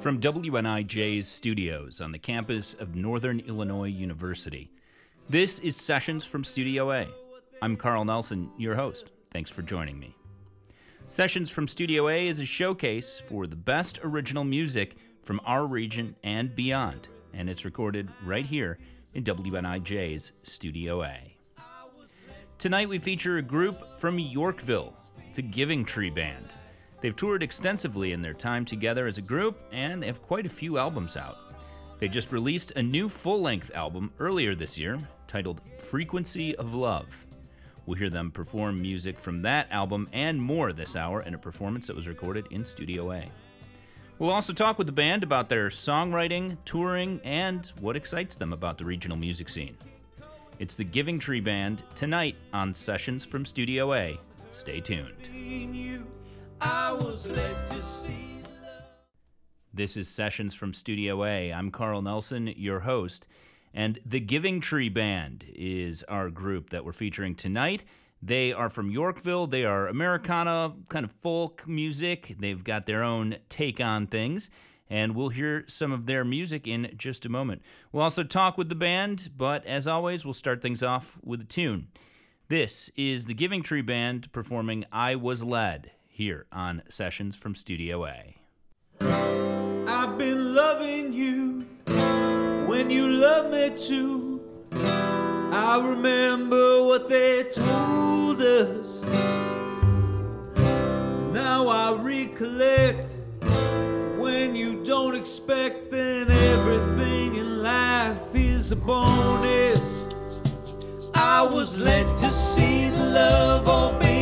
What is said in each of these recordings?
From WNIJ's studios on the campus of Northern Illinois University, this is Sessions from Studio A. I'm Carl Nelson, your host. Thanks for joining me. Sessions from Studio A is a showcase for the best original music from our region and beyond, and it's recorded right here in WNIJ's Studio A. Tonight we feature a group from Yorkville, the Giving Tree Band. They've toured extensively in their time together as a group, and they have quite a few albums out. They just released a new full length album earlier this year titled Frequency of Love. We'll hear them perform music from that album and more this hour in a performance that was recorded in Studio A. We'll also talk with the band about their songwriting, touring, and what excites them about the regional music scene. It's the Giving Tree Band tonight on Sessions from Studio A. Stay tuned. This is Sessions from Studio A. I'm Carl Nelson, your host. And the Giving Tree Band is our group that we're featuring tonight. They are from Yorkville. They are Americana, kind of folk music. They've got their own take on things. And we'll hear some of their music in just a moment. We'll also talk with the band, but as always, we'll start things off with a tune. This is the Giving Tree Band performing I Was Led here on Sessions from Studio A. I've been loving you when you love me too. I remember what they told us. Now I recollect when you don't expect, then everything in life is a bonus. I was led to see the love all beings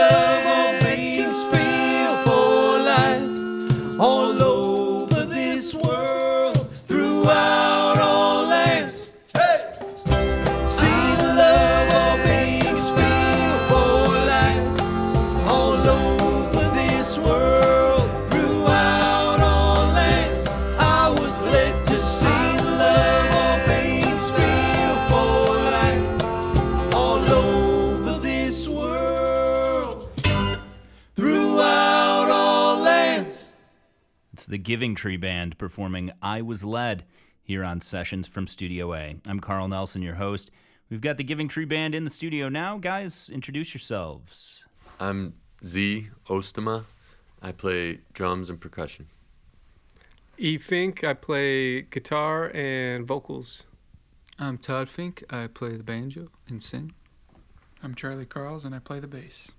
the Giving Tree Band performing I Was Led here on Sessions from Studio A. I'm Carl Nelson, your host. We've got the Giving Tree Band in the studio now. Guys, introduce yourselves. I'm Z Ostema. I play drums and percussion. E Fink, I play guitar and vocals. I'm Todd Fink. I play the banjo and sing. I'm Charlie Carls and I play the bass.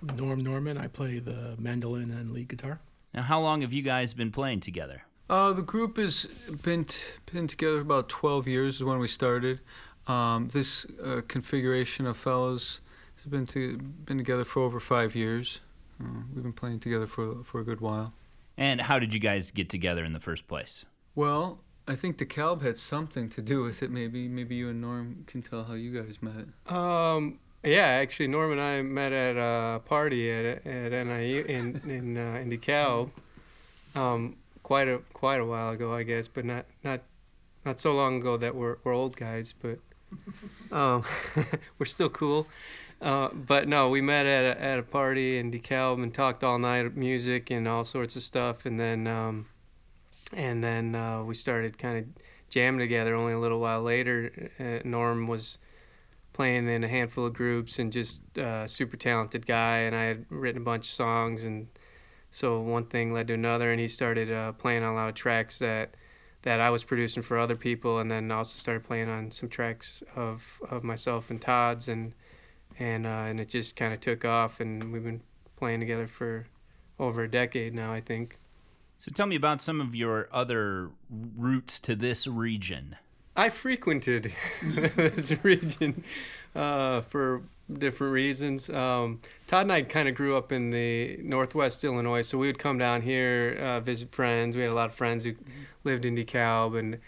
Norm Norman. I play the mandolin and lead guitar. Now, how long have you guys been playing together? Uh, the group has been t- been together about 12 years is when we started. Um, this uh, configuration of fellows has been to, been together for over five years. Uh, we've been playing together for for a good while. And how did you guys get together in the first place? Well, I think DeKalb had something to do with it. Maybe maybe you and Norm can tell how you guys met. Um, yeah, actually, Norm and I met at a party at at NIU in in uh, in DeKalb, um, quite a quite a while ago, I guess, but not not not so long ago that we're we're old guys, but um, we're still cool. Uh, but no, we met at a, at a party in DeKalb and talked all night music and all sorts of stuff, and then um, and then uh, we started kind of jamming together. Only a little while later, uh, Norm was playing in a handful of groups and just uh, super talented guy, and I had written a bunch of songs, and so one thing led to another, and he started uh, playing on a lot of tracks that that I was producing for other people, and then also started playing on some tracks of of myself and Todd's, and and uh, and it just kind of took off, and we've been playing together for over a decade now, I think. So tell me about some of your other routes to this region. I frequented this region uh, for different reasons. Um, Todd and I kind of grew up in the Northwest Illinois, so we would come down here, uh, visit friends. We had a lot of friends who lived in DeKalb and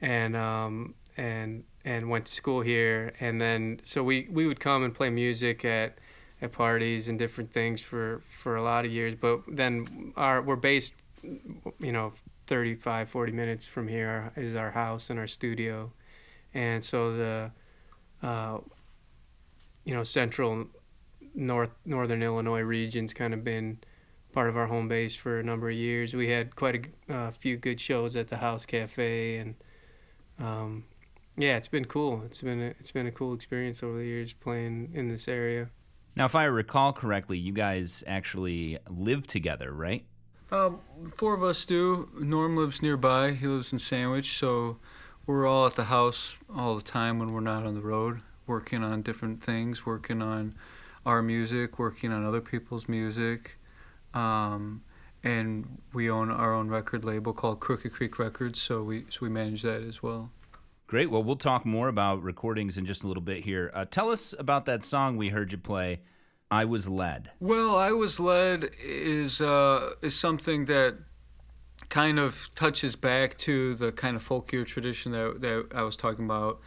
and um, and and went to school here. And then so we, we would come and play music at at parties and different things for, for a lot of years. But then our we're based, you know, 35, 40 minutes from here is our house and our studio. And so the, uh, you know, central north northern Illinois region's kind of been part of our home base for a number of years. We had quite a uh, few good shows at the House Cafe, and um, yeah, it's been cool. It's been a, it's been a cool experience over the years playing in this area. Now, if I recall correctly, you guys actually live together, right? Um, four of us do. Norm lives nearby. He lives in Sandwich, so we're all at the house all the time when we're not on the road, working on different things, working on our music, working on other people's music. Um, and we own our own record label called Crooked Creek Records, so we so we manage that as well. Great. Well, we'll talk more about recordings in just a little bit here. Uh, tell us about that song we heard you play. I was led. Well, I was led is uh, is something that kind of touches back to the kind of folkier tradition that that I was talking about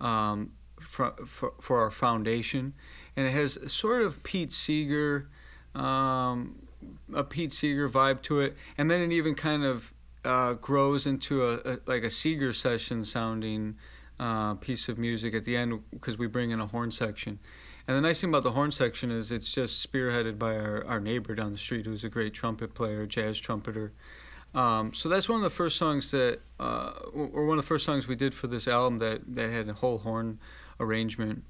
um, for, for for our foundation, and it has sort of Pete Seeger, um, a Pete Seeger vibe to it, and then it even kind of uh, grows into a, a, like a Seeger session sounding uh, piece of music at the end because we bring in a horn section. And the nice thing about the horn section is it's just spearheaded by our, our neighbor down the street who's a great trumpet player, jazz trumpeter. Um, so that's one of the first songs that, uh, or one of the first songs we did for this album that, that had a whole horn arrangement.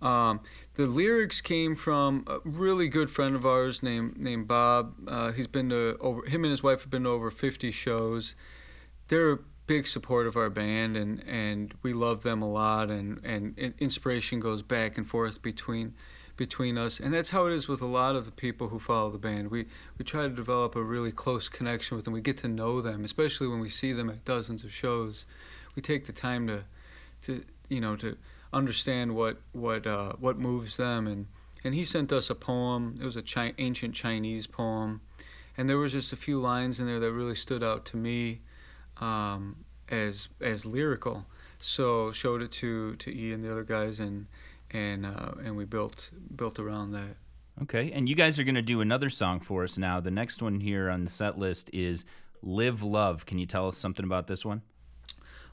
Um, the lyrics came from a really good friend of ours named named Bob. Uh, he's been to over him and his wife have been to over 50 shows. They're big support of our band, and, and we love them a lot. And, and inspiration goes back and forth between between us, and that's how it is with a lot of the people who follow the band. We we try to develop a really close connection with them. We get to know them, especially when we see them at dozens of shows. We take the time to to you know to understand what what uh, what moves them and and he sent us a poem it was a chi- ancient chinese poem and there was just a few lines in there that really stood out to me um, as as lyrical so showed it to to E and the other guys and and uh, and we built built around that Okay, and you guys are going to do another song for us now. The next one here on the set list is Live Love. Can you tell us something about this one?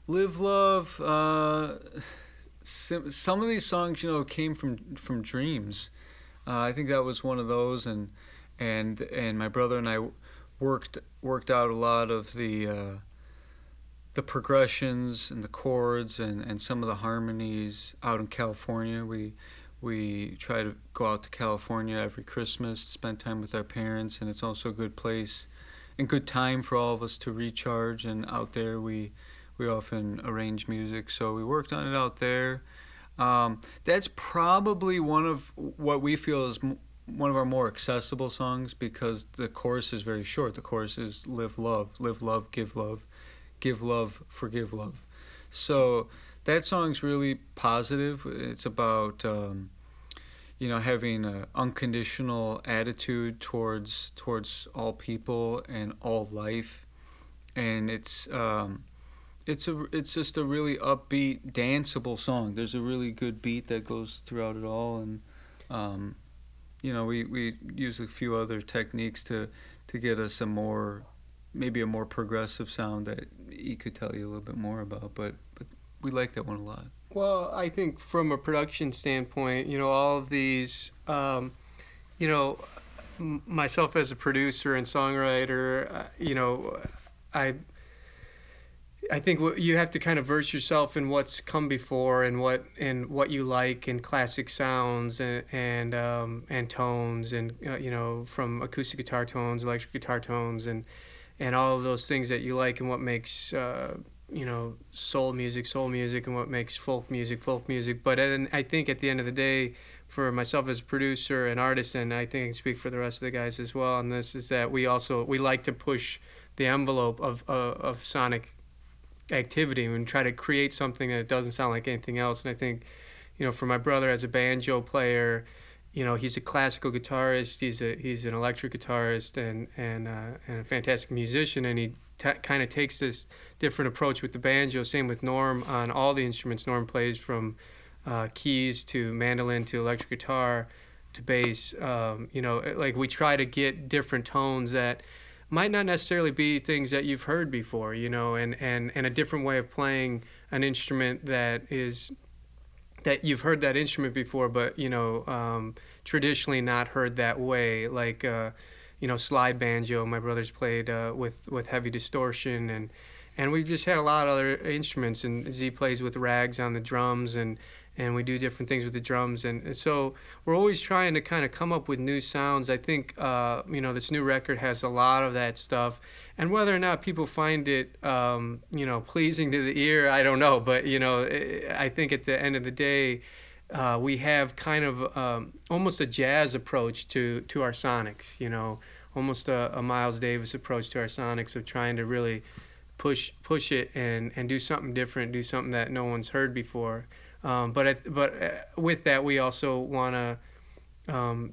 Live Love. Uh, some, some of these songs, you know, came from from dreams. Uh, I think that was one of those, and and and my brother and I worked worked out a lot of the uh, the progressions and the chords and, and some of the harmonies out in California. We we try to go out to California every Christmas, spend time with our parents, and it's also a good place and good time for all of us to recharge. And out there, we we often arrange music, so we worked on it out there. Um, that's probably one of what we feel is m- one of our more accessible songs because the chorus is very short. The chorus is "Live love, live love, give love, give love, forgive love." So that song's really positive. It's about um, you know having an unconditional attitude towards towards all people and all life, and it's um, it's a it's just a really upbeat, danceable song. There's a really good beat that goes throughout it all, and um, you know we, we use a few other techniques to to get us a more maybe a more progressive sound that he could tell you a little bit more about. But but we like that one a lot. Well, I think from a production standpoint, you know, all of these, um, you know, myself as a producer and songwriter, uh, you know, I. I think you have to kind of verse yourself in what's come before and what and what you like and classic sounds and and um, and tones and uh, you know from acoustic guitar tones, electric guitar tones and and all of those things that you like and what makes uh, you know soul music soul music and what makes folk music folk music. But and i think at the end of the day for myself as a producer and artist and i think i can speak for the rest of the guys as well on this is that we also we like to push the envelope of uh, of sonic activity and try to create something that doesn't sound like anything else. And i think you know for my brother as a banjo player you know he's a classical guitarist he's a he's an electric guitarist and and uh, and a fantastic musician and he t- kind of takes this different approach with the banjo. Same with norm on all the instruments. Norm plays from uh, keys to mandolin to electric guitar to bass. Um, you know like we try to get different tones that might not necessarily be things that you've heard before you know and and and a different way of playing an instrument that is that you've heard that instrument before, but you know, um, traditionally not heard that way. Like, uh, you know, slide banjo. My brothers played uh, with with heavy distortion, and and we've just had a lot of other instruments. And Z plays with rags on the drums, and and we do different things with the drums. And so we're always trying to kind of come up with new sounds. I think uh, you know this new record has a lot of that stuff and whether or not people find it um, you know pleasing to the ear i don't know but you know i think at the end of the day uh, we have kind of um, almost a jazz approach to to our sonics you know almost a, a miles davis approach to our sonics of trying to really push push it and and do something different do something that no one's heard before um, but but uh, with that we also want to um,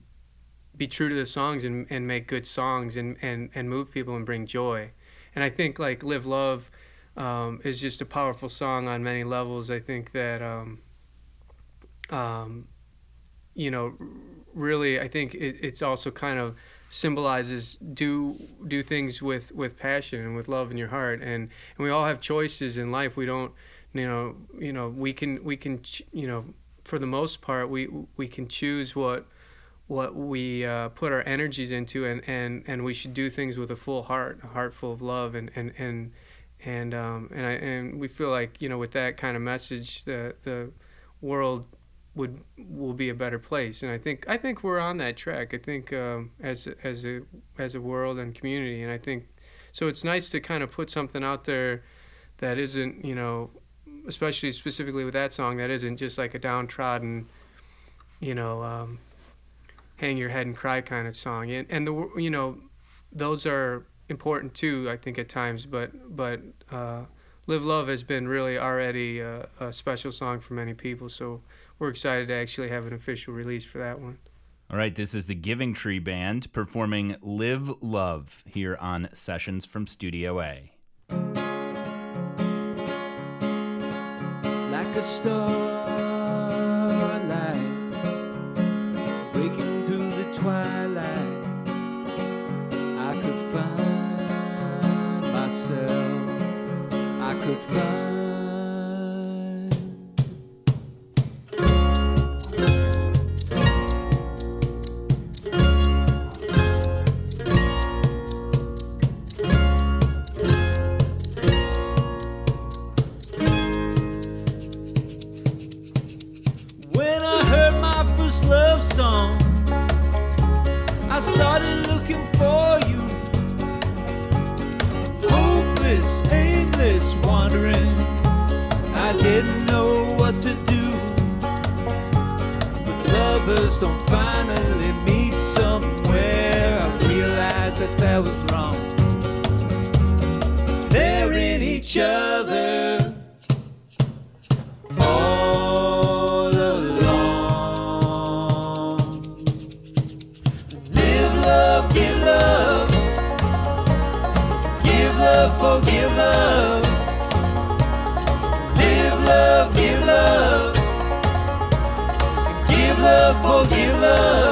be true to the songs and, and make good songs and, and, and move people and bring joy. And I think like Live Love um, is just a powerful song on many levels. I think that, um, um, you know, really, I think it, it's also kind of symbolizes do do things with, with passion and with love in your heart. And, and we all have choices in life. We don't, you know, you know, we can, we can, you know, for the most part, we, we can choose what, what we uh, put our energies into and, and, and we should do things with a full heart a heart full of love and and and and um, and, I, and we feel like you know with that kind of message the the world would will be a better place. And I think I think we're on that track. I think um, as as a as a world and community. And I think so it's nice to kind of put something out there that isn't you know especially specifically with that song that isn't just like a downtrodden you know um, hang your head and cry kind of song. And, and the you know those are important too i think at times but but uh, live love has been really already a, a, special song for many people so we're excited to actually have an official release for that one. All right this is the giving tree band performing live love here on sessions from studio a a each other all along. Live love, give love, give love, forgive love. Live love, give love, give love, forgive love.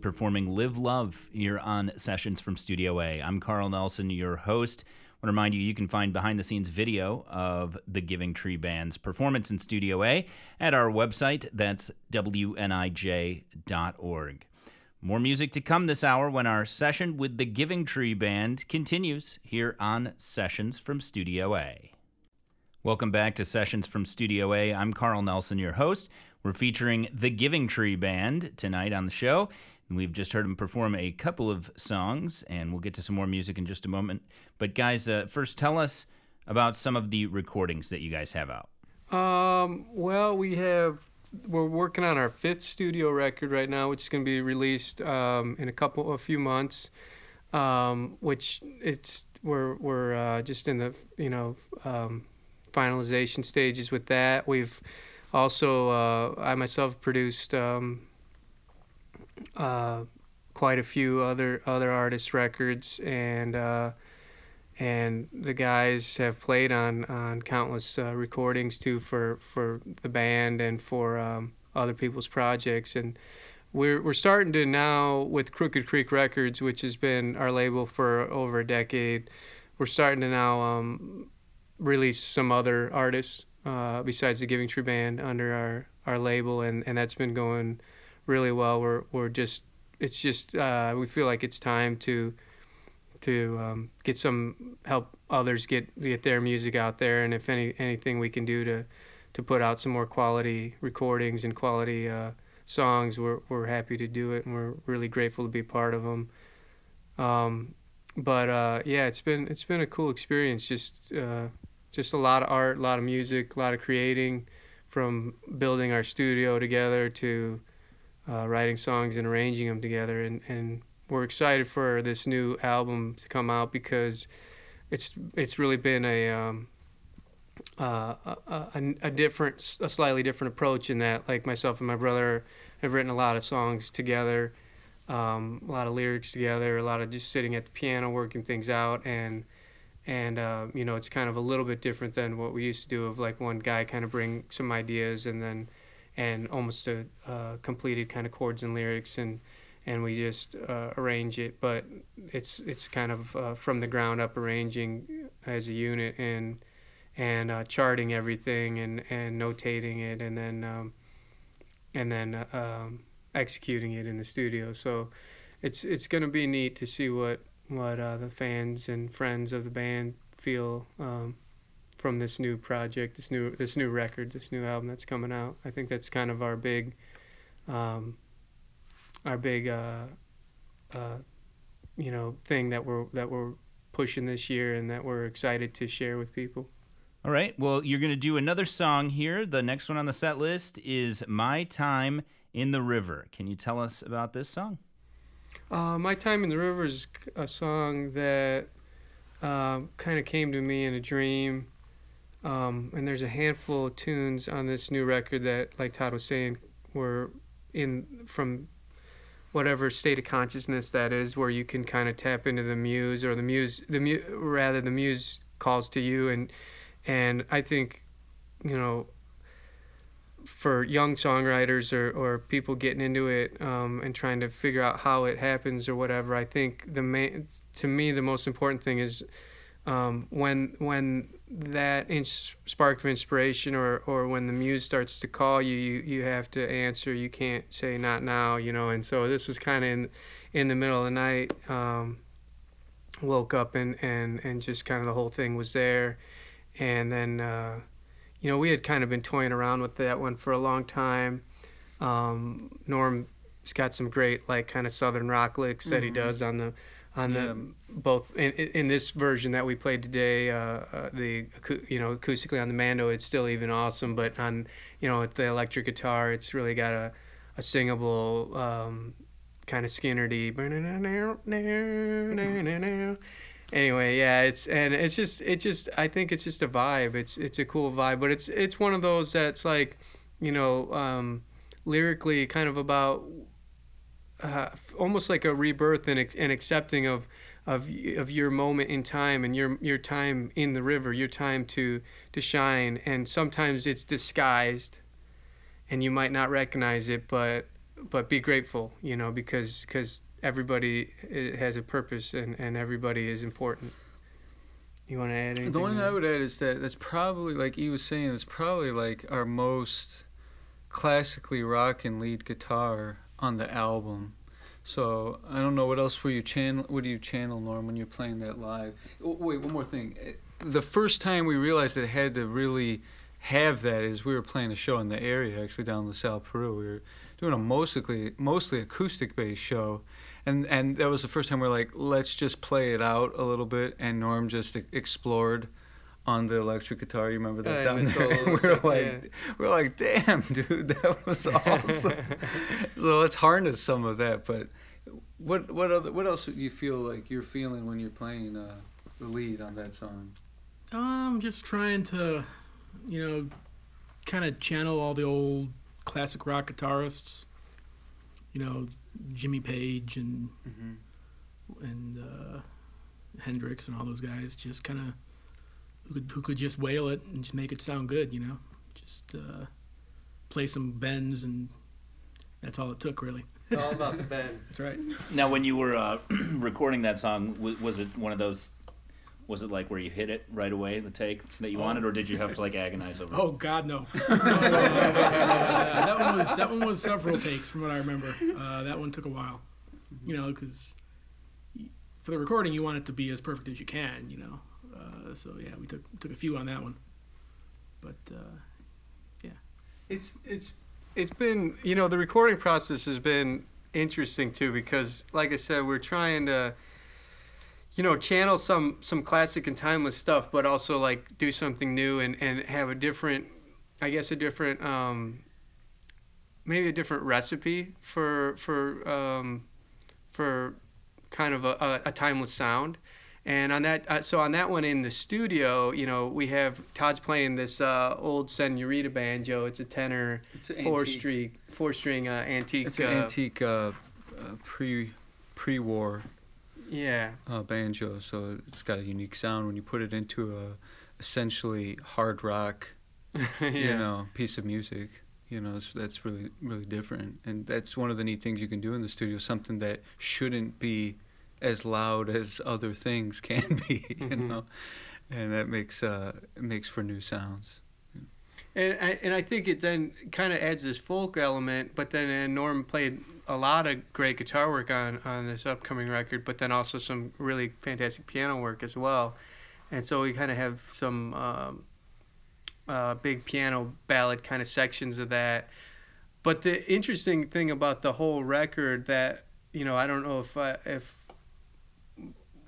Performing Live Love here on Sessions from Studio A. I'm Carl Nelson, your host. I want to remind you, you can find behind the scenes video of the Giving Tree Band's performance in Studio A at our website. That's WNIJ.org. More music to come this hour when our session with the Giving Tree Band continues here on Sessions from Studio A. Welcome back to Sessions from Studio A. I'm Carl Nelson, your host. We're featuring the Giving Tree Band tonight on the show. We've just heard them perform a couple of songs, and we'll get to some more music in just a moment. But, guys, uh, first tell us about some of the recordings that you guys have out. Um, well, we have we're working on our fifth studio record right now, which is going to be released um, in a couple, a few months. Um, which it's we're we're uh, just in the you know um, finalization stages with that. We've also uh, I myself produced um, uh, quite a few other other artists' records, and uh, and the guys have played on on countless uh, recordings too for for the band and for um, other people's projects and. We're, we're starting to now with Crooked Creek Records, which has been our label for over a decade. We're starting to now um, release some other artists uh, besides the Giving Tree Band under our, our label, and, and that's been going really well. We're we're just it's just uh, we feel like it's time to to um, get some help others get get their music out there, and if any anything we can do to to put out some more quality recordings and quality uh, songs, we're we're happy to do it, and we're really grateful to be part of them. Um, but uh, yeah, it's been it's been a cool experience. Just uh, just a lot of art, a lot of music, a lot of creating, from building our studio together to uh, writing songs and arranging them together. And, and we're excited for this new album to come out because it's it's really been a um, uh, a, a, a different, a slightly different approach in that, like myself and my brother have written a lot of songs together, um, a lot of lyrics together, a lot of just sitting at the piano working things out, and and uh, you know it's kind of a little bit different than what we used to do of like one guy kind of bring some ideas and then and almost a uh, completed kind of chords and lyrics and and we just uh, arrange it. But it's it's kind of uh, from the ground up arranging as a unit and and uh, charting everything and and notating it and then um, and then uh, um, executing it in the studio. So it's it's going to be neat to see what what uh, the fans and friends of the band feel um, from this new project, this new this new record, this new album that's coming out. I think that's kind of our big, um, our big, uh, uh, you know, thing that we're that we're pushing this year and that we're excited to share with people. All right. Well, you're going to do another song here. The next one on the set list is "My Time in the River." Can you tell us about this song? Uh, My Time in the River is a song that um, kind of came to me in a dream. Um, and there's a handful of tunes on this new record that, like Todd was saying, were in from whatever state of consciousness that is, where you can kind of tap into the muse or the muse, the mu- rather the muse calls to you, and and I think, you know, for young songwriters or, or people getting into it um, and trying to figure out how it happens or whatever, I think the main, to me, the most important thing is um, when when that ins- spark of inspiration or, or when the muse starts to call you, you, you have to answer. You can't say not now, you know. And so this was kind of in in the middle of the night. Um, woke up and, and, and just kind of the whole thing was there, and then. Uh, you know, we had kind of been toying around with that one for a long time. Um, Norm's got some great like kind of southern rock licks that he does on the on Yeah. the both in, in this version that we played today. Uh, uh, the you know acoustically on the mando, it's still even awesome, but on you know with the electric guitar, it's really got a a singable um, kind of Skynyrdy. anyway yeah it's and it's just it just i think it's just a vibe it's it's a cool vibe but it's it's one of those that's like you know um lyrically kind of about uh, almost like a rebirth and, and accepting of of of your moment in time and your your time in the river your time to to shine and sometimes it's disguised and you might not recognize it but but be grateful you know because because everybody has a purpose and and everybody is important you want to add anything The to thing I would add is that that's probably like he was saying. It's probably like our most classically rock and lead guitar on the album. So I don't know what else were you channel. What do you channel, Norm, when you're playing that live? Oh, wait, one more thing. Eh, The first time we realized it had to really have that is we were playing a show in the area, actually down in LaSalle, Peru. We were doing a mostly mostly acoustic based show, and and that was the first time we are like, let's just play it out a little bit, and Norm just explored on the electric guitar. You remember that yeah, down there? solos, we were yeah. like, we are like, damn, dude, that was awesome. so let's harness some of that. But what what other what else do you feel like you're feeling when you're playing uh, the lead on that song? I'm just trying to, you know, kind of channel all the old classic rock guitarists. You know, Jimmy Page and and uh, Hendrix and all those guys, just kind of who could who could just wail it and just make it sound good, you know, just uh, play some bends and that's all it took really. It's all about the bends. That's right. Now, when you were uh, recording that song, was, was it one of those? Was it like where you hit it right away, the take that you wanted, or did you have to like agonize over? it? Oh God, no. no, no, no, no, no, no. that one was that one was several takes from what I remember. Uh, that one took a while, you know, because for the recording you want it to be as perfect as you can, you know. So yeah, we took took a few on that one, but uh, yeah. It's it's it's been you know the recording process has been interesting too because like I said we're trying to you know channel some some classic and timeless stuff but also like do something new and and have a different I guess a different um maybe a different recipe for for um for kind of a, a, a timeless sound and on that, uh, so on that one in the studio, you know, we have Todd's playing this uh, old Senorita banjo. It's a tenor, It's four antique. string, four string uh, antique. It's an uh, antique uh, uh, pre pre war Yeah, uh, banjo, so it's got a unique sound when you put it into a essentially hard rock, yeah. you know, piece of music. You know, that's really really different, and that's one of the neat things you can do in the studio. Something that shouldn't be as loud as other things can be, you Mhm. know, and that makes uh makes for new sounds. And I, and I think it then kind of adds this folk element, but then and Norm played a lot of great guitar work on, on this upcoming record, but then also some really fantastic piano work as well. And so we kind of have some um, uh, big piano ballad kind of sections of that. But the interesting thing about the whole record that you know I don't know if I, if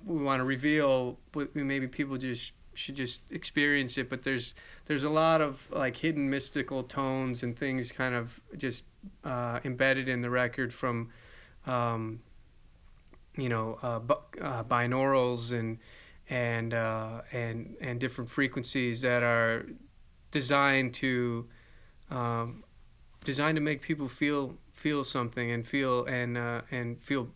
we want to reveal, but maybe people just should just experience it. But there's there's a lot of like hidden mystical tones and things kind of just uh, embedded in the record from um, you know uh, bu- uh, binaurals and and uh, and and different frequencies that are designed to um, designed to make people feel feel something and feel and uh, and feel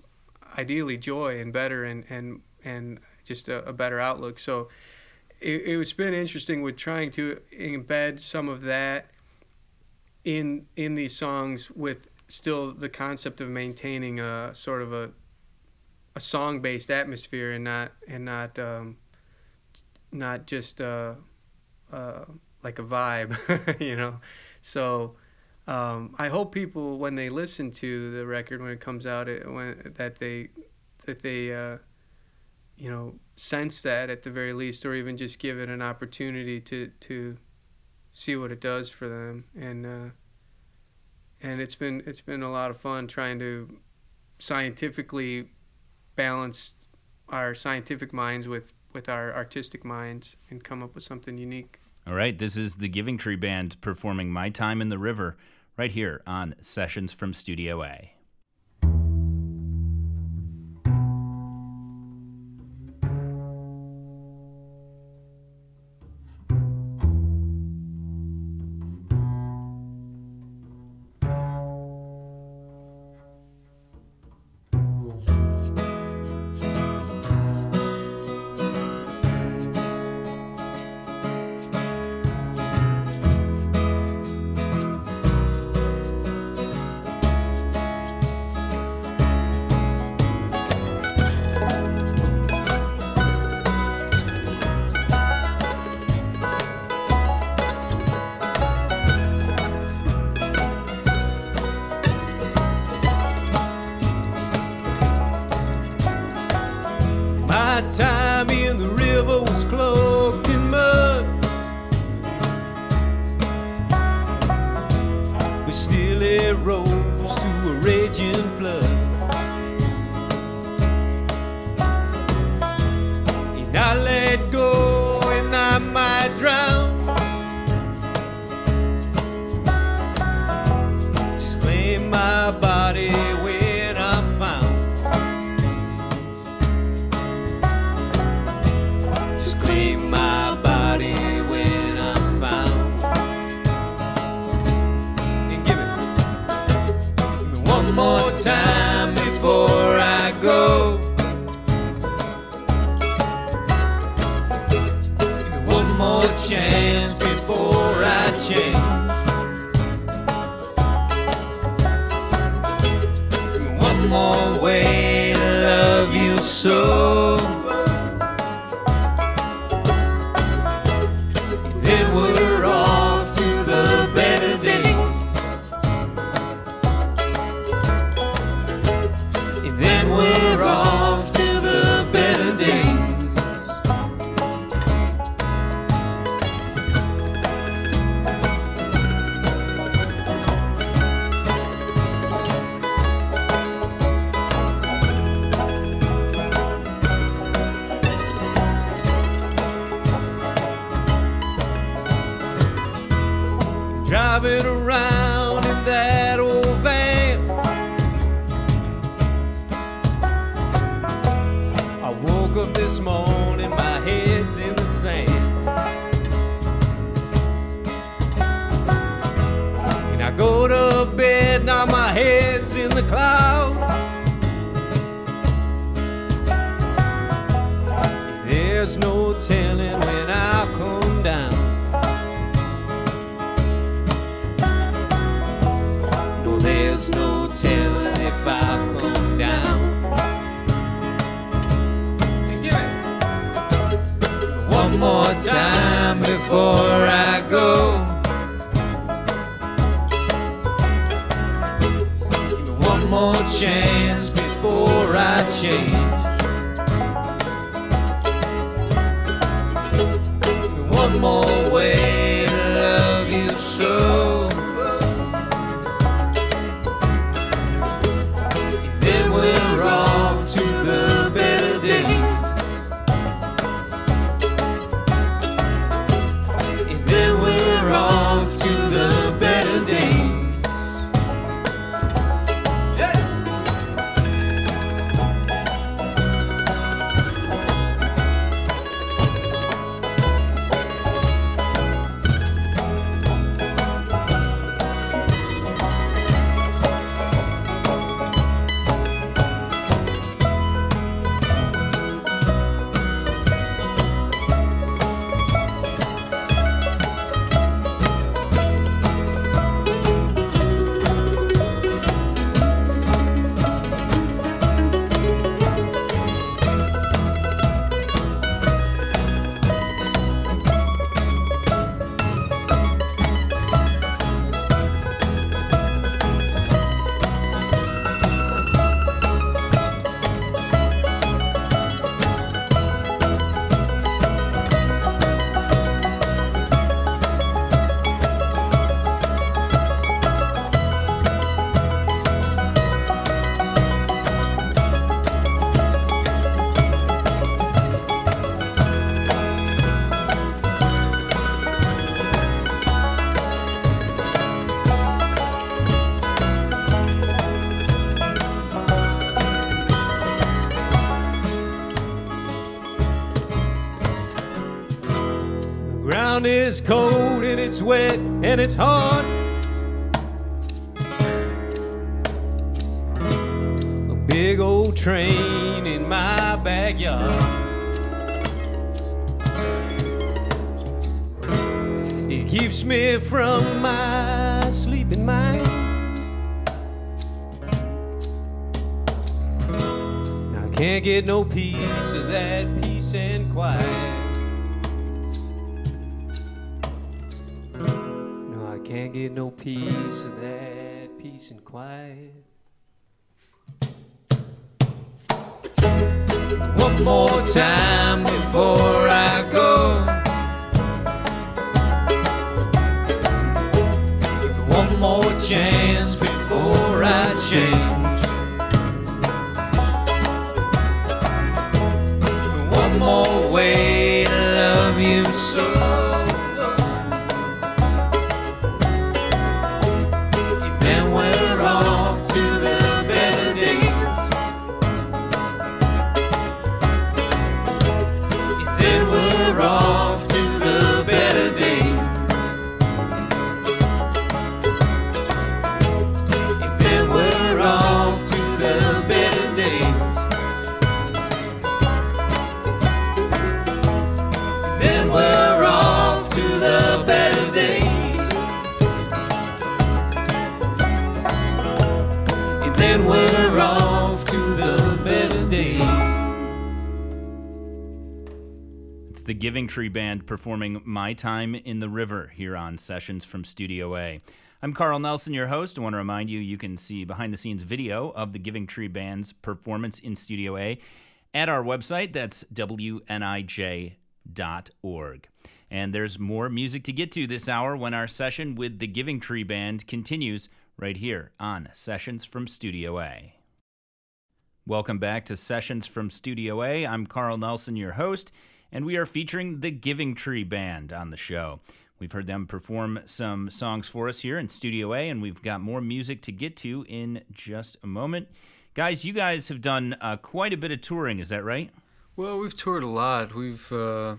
ideally joy and better and and and just a, a better outlook. So it, it's been interesting with trying to embed some of that in in these songs with still the concept of maintaining a sort of a a song based atmosphere and not and not um, not just uh, uh, like a vibe you know? So um, I hope people when they listen to the record when it comes out it, when that they that they uh, you know sense that at the very least or even just give it an opportunity to to see what it does for them. And uh, and it's been it's been a lot of fun trying to scientifically balance our scientific minds with with our artistic minds and come up with something unique. All right, this is the Giving Tree Band performing My Time in the River right here on Sessions from Studio A. it's wet and it's hot. A big old train in my backyard. It keeps me from my sleeping mind. I can't get no piece of that peace and quiet. Can't get no piece of that peace and quiet. One more time before I go. One more chance before I change. Giving Tree Band performing My Time in the River here on Sessions from Studio A. I'm Carl Nelson, your host. I want to remind you you can see behind the scenes video of the Giving Tree Band's performance in Studio A at our website. That's WNIJ.org. And there's more music to get to this hour when our session with the Giving Tree Band continues right here on Sessions from Studio A. Welcome back to Sessions from Studio A. I'm Carl Nelson, your host, and we are featuring the Giving Tree Band on the show. We've heard them perform some songs for us here in Studio A, and we've got more music to get to in just a moment. Guys, you guys have done uh, quite a bit of touring, is that right? Well, we've toured a lot. We've uh,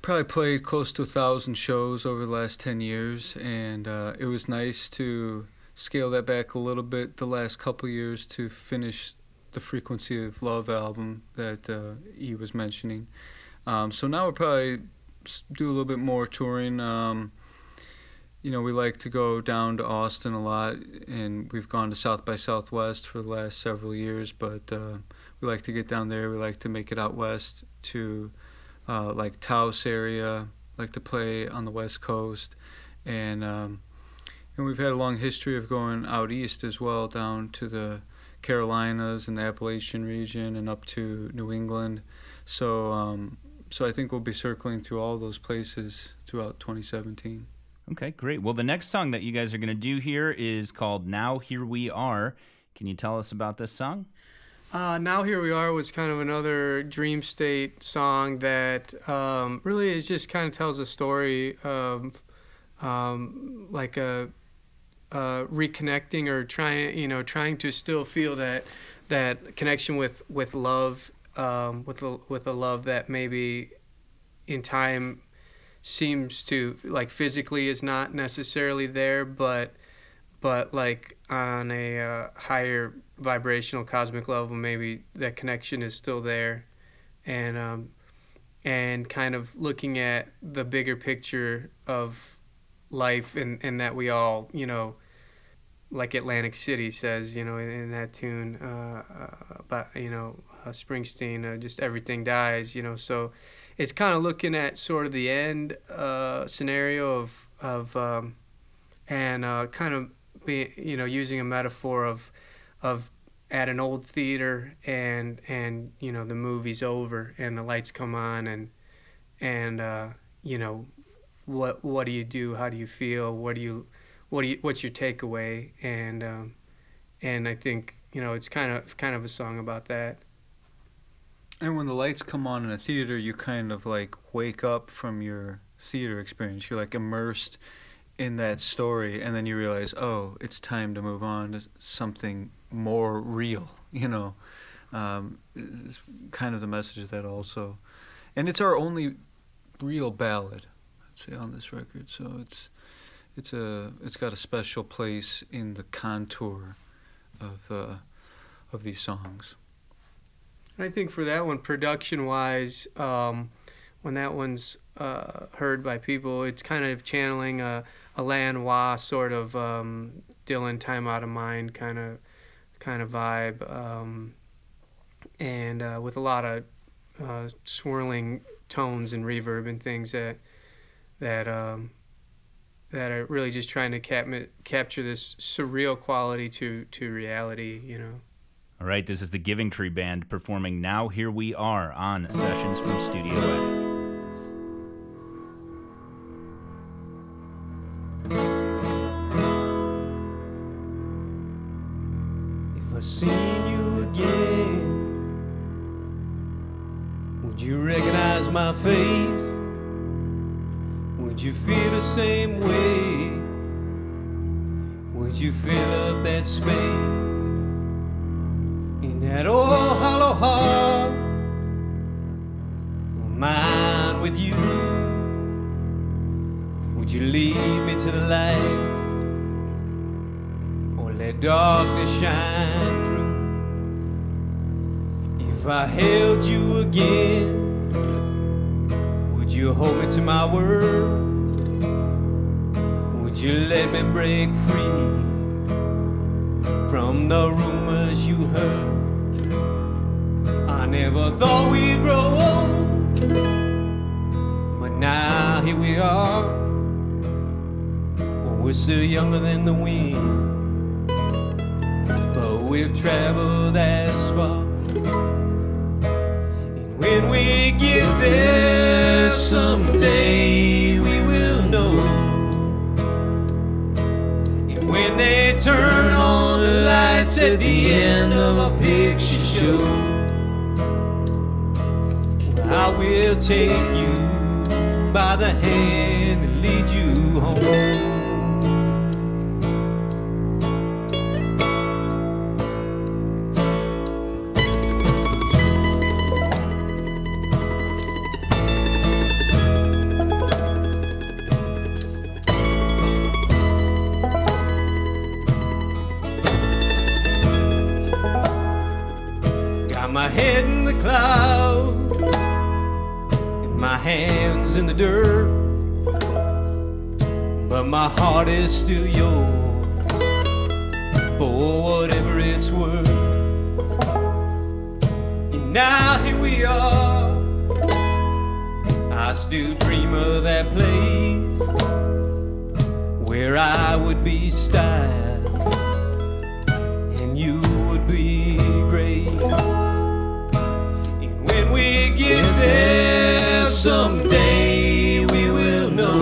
probably played close to a thousand shows over the last 10 years, and uh, it was nice to scale that back a little bit the last couple years to finish the Frequency of Love album that uh, E was mentioning. Um, so now we'll probably do a little bit more touring. Um, you know, we like to go down to Austin a lot, and we've gone to South by Southwest for the last several years, but uh, we like to get down there. We like to make it out west to uh, like Taos area, like to play on the west coast, and um, and we've had a long history of going out east as well, down to the Carolinas and the Appalachian region and up to New England. So um, so I think we'll be circling through all those places throughout 2017. Okay, great. Well, the next song that you guys are going to do here is called Now Here We Are. Can you tell us about this song? Uh, now here we are was kind of another dream state song that um, really is just kind of tells a story of um, like a, uh, reconnecting or trying you know trying to still feel that that connection with with love um, with a, with a love that maybe in time seems to like physically is not necessarily there but but like on a uh, higher vibrational cosmic level maybe that connection is still there. And um, and kind of looking at the bigger picture of life and, and that we all you know like Atlantic City says you know in, in that tune uh, uh, about you know uh, Springsteen uh, just everything dies you know so it's kind of looking at sort of the end uh, scenario of of um, and uh, kind of be you know using a metaphor of of at an old theater and and you know the movie's over and the lights come on and and uh, you know what what do you do? How do you feel? What do you what do you what's your takeaway? And um, and I think you know it's kind of kind of a song about that And when the lights come on in a theater, you kind of like wake up from your theater experience. You're like immersed in that story, and then you realize, oh, it's time to move on to something more real. You know, um, it's kind of the message that also, and it's our only real ballad, I'd say, on this record. So it's it's a it's got a special place in the contour of uh, of these songs. I think for that one, production wise, um, when that one's uh, heard by people, it's kind of channeling a, a Lanois sort of um, Dylan "Time Out of Mind" kind of kind of vibe, um, and uh, with a lot of uh, swirling tones and reverb and things that that um, that are really just trying to cap- capture this surreal quality to to reality, you know. All right, this is the Giving Tree Band performing Now Here We Are on Sessions from Studio A. We're still younger than the wind, but we've traveled as far. And when we get there someday, we will know. And when they turn on the lights at the end of a picture show, I will take you by the hand and lead you home. Hands in the dirt. But my heart is still yours for whatever it's worth. And now here we are. I still dream of that place where I would be styled someday, we will know.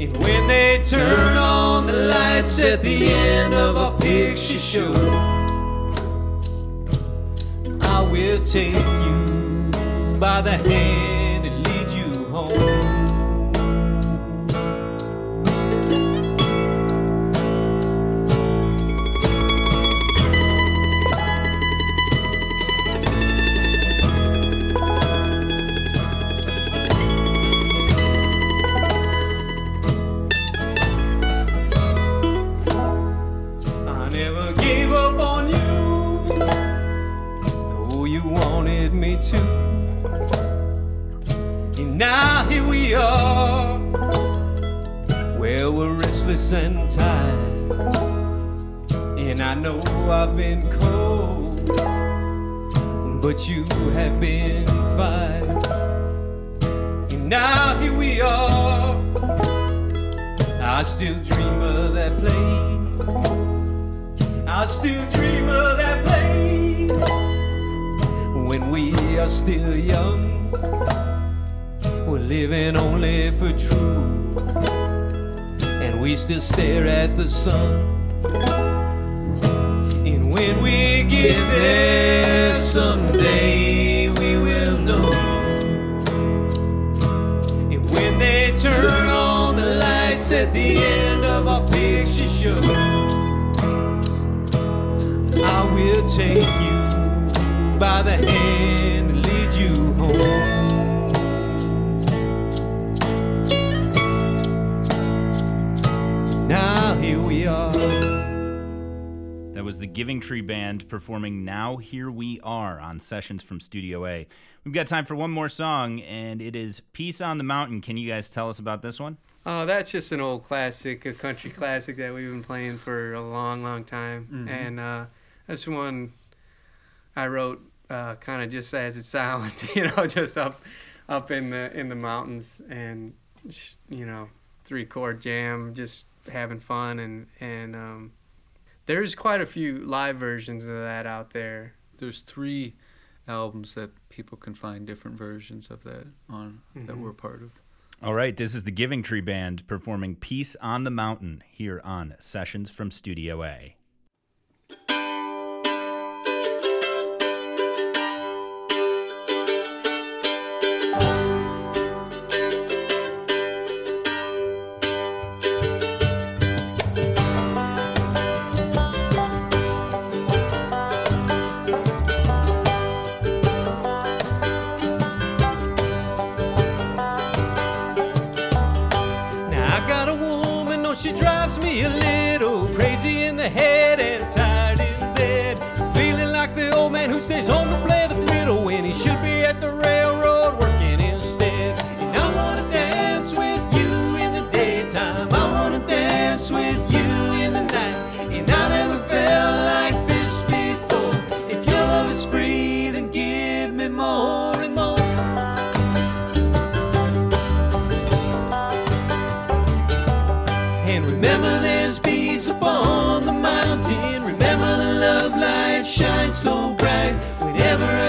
And when they turn on the lights at the end of a picture show, I will take you by the hand here we are. That was the Giving Tree Band performing Now Here We Are on Sessions from Studio A. We've got time for one more song, and it is Peace on the Mountain. Can you guys tell us about this one? Oh, that's just an old classic, a country classic that we've been playing for a long, long time. Mhm. And uh, that's one I wrote uh, kind of just as it sounds, you know, just up, up in the in the mountains, and you know, three chord jam, just having fun, and and um, there's quite a few live versions of that out there. There's three albums that people can find different versions of that on that Mhm. we're part of. All right, this is the Giving Tree Band performing Peace on the Mountain here on Sessions from Studio A.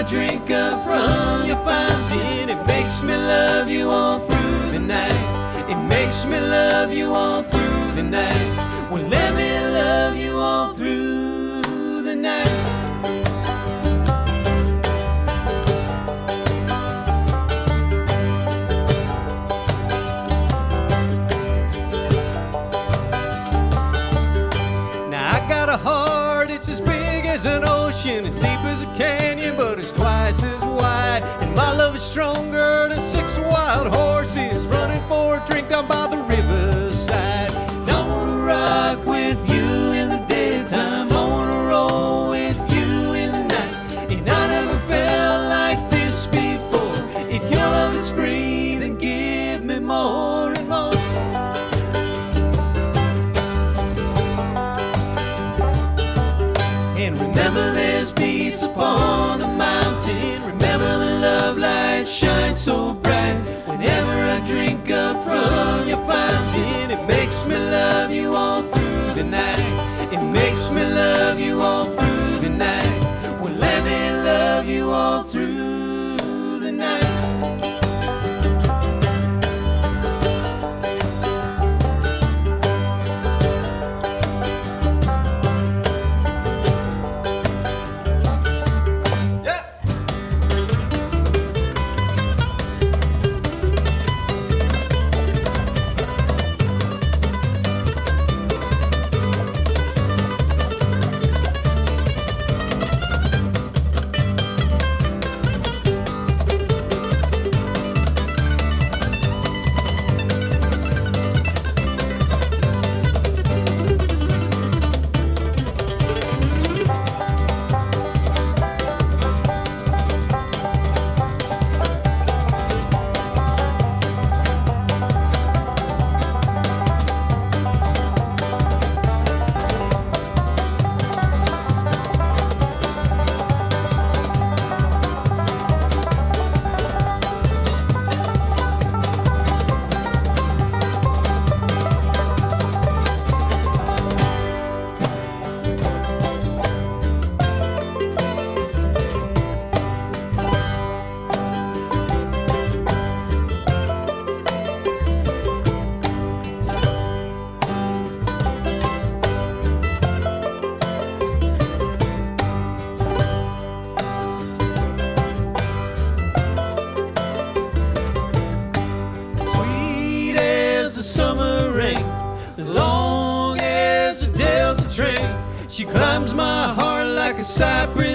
drink up from your fountain, it makes me love you all through the night. It makes me love you all through the night. Well, let me love you all an ocean, it's deep as a canyon, but it's twice as wide. And my love is stronger than six wild horses running for a drink down by the riverside. Makes me love you all through the night. It makes me love you all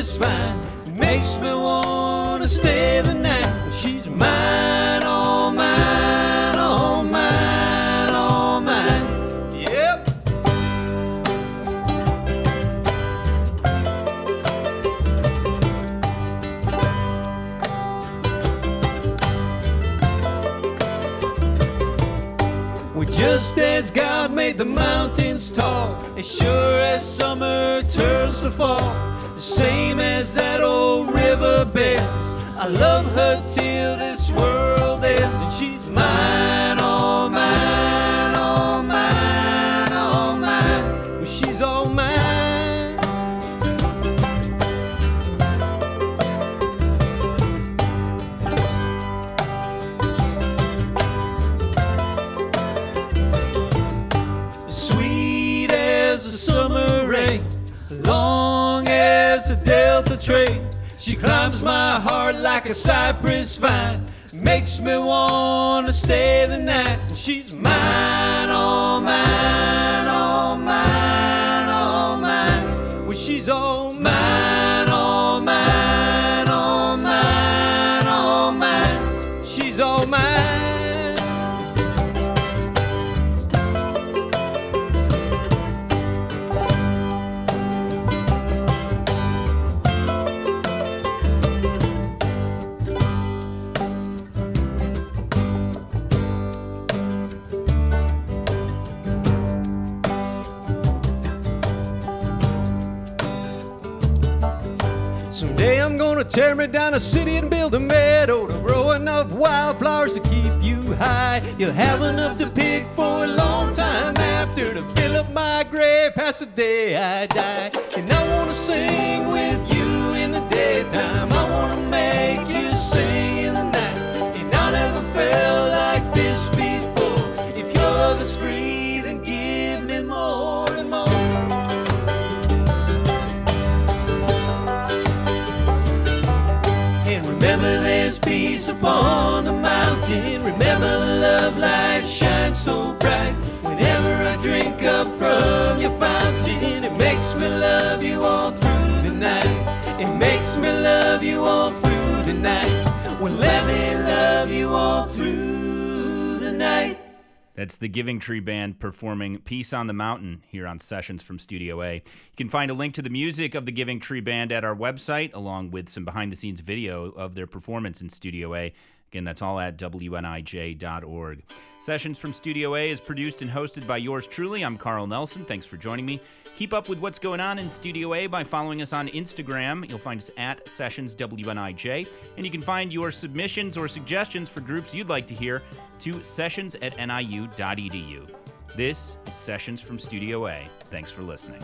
cypress vine, makes me wanna stay the night. She's mine, all mine, all mine, all mine. Yep. Well, just as God made the mountains tall, as sure as summer turns to fall, same as that old river bends. I love her till this world My heart like a cypress vine, makes me wanna stay the night. She's mine, gonna tear me down a city and build a meadow to grow enough wildflowers to keep you high. You'll have enough to pick for a long time after to fill up my grave past the day I die. And I wanna sing with you in the daytime. I wanna make you sing in the night. And I never felt like peace upon the mountain. Remember the love light shines so bright. Whenever I drink up from your fountain, it makes me love you all through the night. It makes me love you all through the night. Well, let me love you all through. That's the Giving Tree Band performing Peace on the Mountain here on Sessions from Studio A. You can find a link to the music of the Giving Tree Band at our website, along with some behind the scenes video of their performance in Studio A. Again, that's all at WNIJ.org. Sessions from Studio A is produced and hosted by yours truly. I'm Carl Nelson. Thanks for joining me. Keep up with what's going on in Studio A by following us on Instagram. You'll find us at Sessions WNIJ. And you can find your submissions or suggestions for groups you'd like to hear to sessions at niu.edu. This is Sessions from Studio A. Thanks for listening.